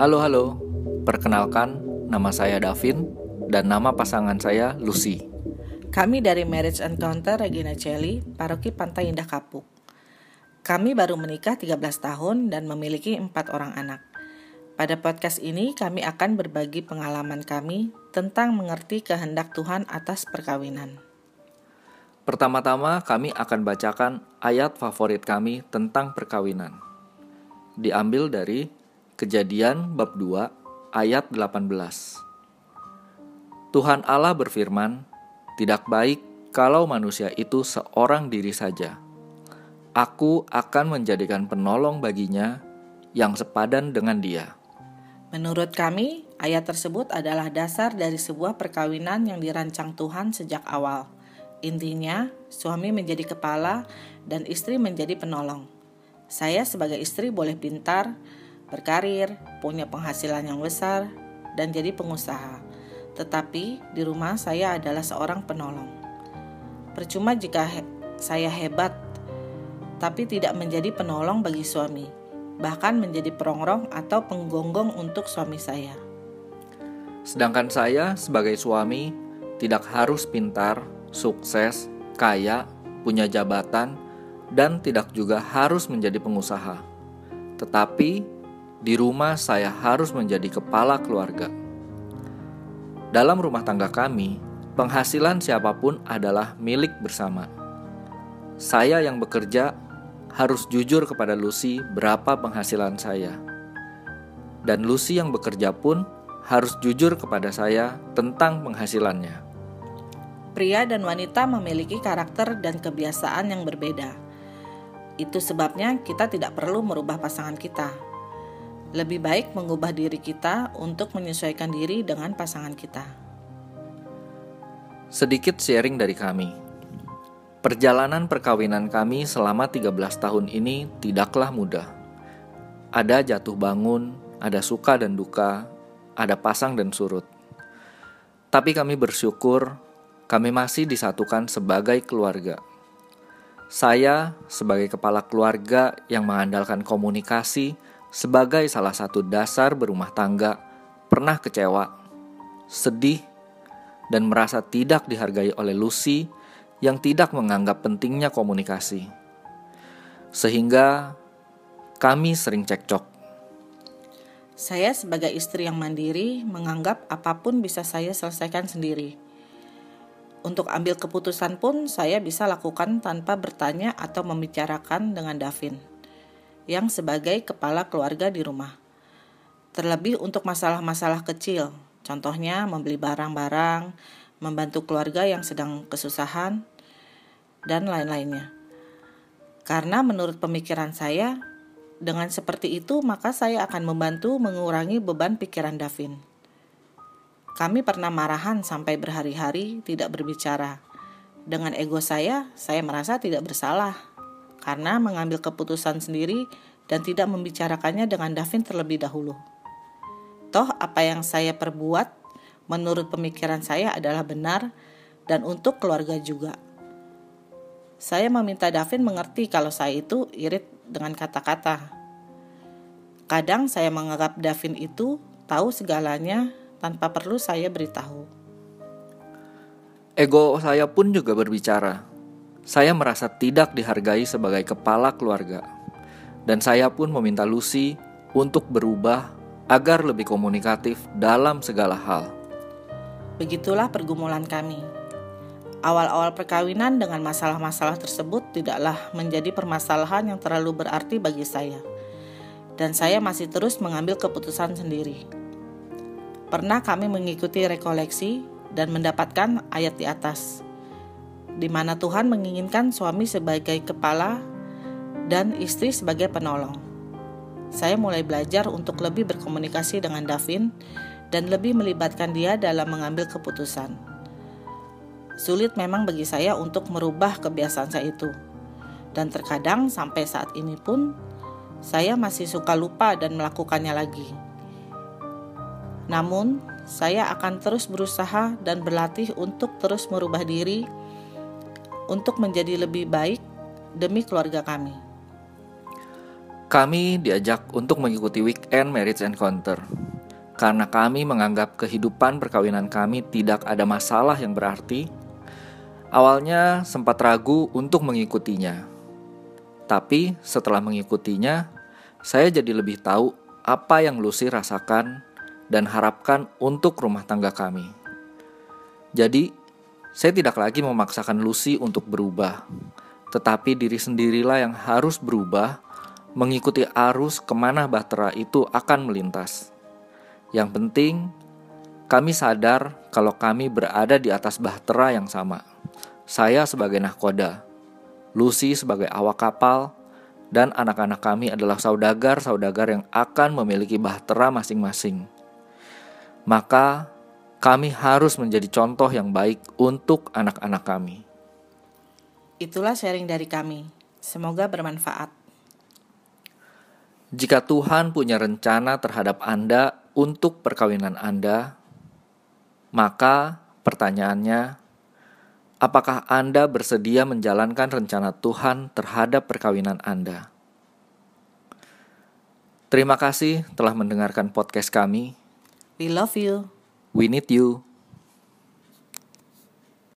Halo halo, perkenalkan nama saya Davin dan nama pasangan saya Lucy. Kami dari Marriage Encounter Regina Celi, Paroki Pantai Indah Kapuk. Kami baru menikah 13 tahun dan memiliki empat orang anak. Pada podcast ini kami akan berbagi pengalaman kami tentang mengerti kehendak Tuhan atas perkawinan. Pertama-tama kami akan bacakan ayat favorit kami tentang perkawinan. Diambil dari Kejadian bab 2 ayat 18. Tuhan Allah berfirman, "Tidak baik kalau manusia itu seorang diri saja. Aku akan menjadikan penolong baginya yang sepadan dengan dia." Menurut kami, ayat tersebut adalah dasar dari sebuah perkawinan yang dirancang Tuhan sejak awal. Intinya, suami menjadi kepala dan istri menjadi penolong. Saya sebagai istri boleh pintar, berkarir, punya penghasilan yang besar, dan jadi pengusaha. Tetapi di rumah saya adalah seorang penolong. Percuma jika he saya hebat, tapi tidak menjadi penolong bagi suami, bahkan menjadi perongrong atau penggonggong untuk suami saya. Sedangkan saya sebagai suami tidak harus pintar, sukses, kaya, punya jabatan, dan tidak juga harus menjadi pengusaha. Tetapi di rumah saya harus menjadi kepala keluarga. Dalam rumah tangga kami, penghasilan siapa pun adalah milik bersama. Saya yang bekerja harus jujur kepada Lucy berapa penghasilan saya. Dan Lucy yang bekerja pun harus jujur kepada saya tentang penghasilannya. Pria dan wanita memiliki karakter dan kebiasaan yang berbeda. Itu sebabnya kita tidak perlu merubah pasangan kita, lebih baik mengubah diri kita untuk menyesuaikan diri dengan pasangan kita. Sedikit sharing dari kami. Perjalanan perkawinan kami selama 13 tahun ini tidaklah mudah. Ada jatuh bangun, ada suka dan duka, ada pasang dan surut. Tapi kami bersyukur kami masih disatukan sebagai keluarga. Saya sebagai kepala keluarga yang mengandalkan komunikasi sebagai salah satu dasar berumah tangga, pernah kecewa, sedih, dan merasa tidak dihargai oleh Lucy yang tidak menganggap pentingnya komunikasi. Sehingga kami sering cekcok. Saya sebagai istri yang mandiri menganggap apa pun bisa saya selesaikan sendiri. Untuk ambil keputusan pun saya bisa lakukan tanpa bertanya atau membicarakan dengan Davin yang sebagai kepala keluarga di rumah. Terlebih untuk masalah-masalah kecil, contohnya membeli barang-barang, membantu keluarga yang sedang kesusahan, dan lain-lainnya. Karena menurut pemikiran saya, dengan seperti itu maka saya akan membantu mengurangi beban pikiran Davin. Kami pernah marahan sampai berhari-hari tidak berbicara. Dengan ego saya, saya merasa tidak bersalah karena mengambil keputusan sendiri dan tidak membicarakannya dengan Davin terlebih dahulu. Toh apa yang saya perbuat menurut pemikiran saya adalah benar dan untuk keluarga juga. Saya meminta Davin mengerti kalau saya itu irit dengan kata-kata. Kadang saya menganggap Davin itu tahu segalanya tanpa perlu saya beritahu. Ego saya pun juga berbicara saya merasa tidak dihargai sebagai kepala keluarga, dan saya pun meminta Lucy untuk berubah agar lebih komunikatif dalam segala hal. Begitulah pergumulan kami. Awal-awal perkawinan dengan masalah-masalah tersebut tidaklah menjadi permasalahan yang terlalu berarti bagi saya, dan saya masih terus mengambil keputusan sendiri. Pernah kami mengikuti rekoleksi dan mendapatkan ayat di atas di mana Tuhan menginginkan suami sebagai kepala dan istri sebagai penolong. Saya mulai belajar untuk lebih berkomunikasi dengan Davin dan lebih melibatkan dia dalam mengambil keputusan. Sulit memang bagi saya untuk merubah kebiasaan saya itu. Dan terkadang sampai saat ini pun saya masih suka lupa dan melakukannya lagi. Namun, saya akan terus berusaha dan berlatih untuk terus merubah diri untuk menjadi lebih baik demi keluarga kami. Kami diajak untuk mengikuti weekend marriage encounter karena kami menganggap kehidupan perkawinan kami tidak ada masalah yang berarti. Awalnya sempat ragu untuk mengikutinya, tapi setelah mengikutinya, saya jadi lebih tahu apa yang Lucy rasakan dan harapkan untuk rumah tangga kami. Jadi, saya tidak lagi memaksakan Lucy untuk berubah, tetapi diri sendirilah yang harus berubah mengikuti arus ke mana bahtera itu akan melintas. Yang penting, kami sadar kalau kami berada di atas bahtera yang sama. Saya sebagai nahkoda, Lucy sebagai awak kapal, dan anak-anak kami adalah saudagar-saudagar yang akan memiliki bahtera masing-masing. Maka, kami harus menjadi contoh yang baik untuk anak-anak kami. Itulah sharing dari kami. Semoga bermanfaat. Jika Tuhan punya rencana terhadap Anda untuk perkawinan Anda, maka pertanyaannya, apakah Anda bersedia menjalankan rencana Tuhan terhadap perkawinan Anda? Terima kasih telah mendengarkan podcast kami. We love you. We need you.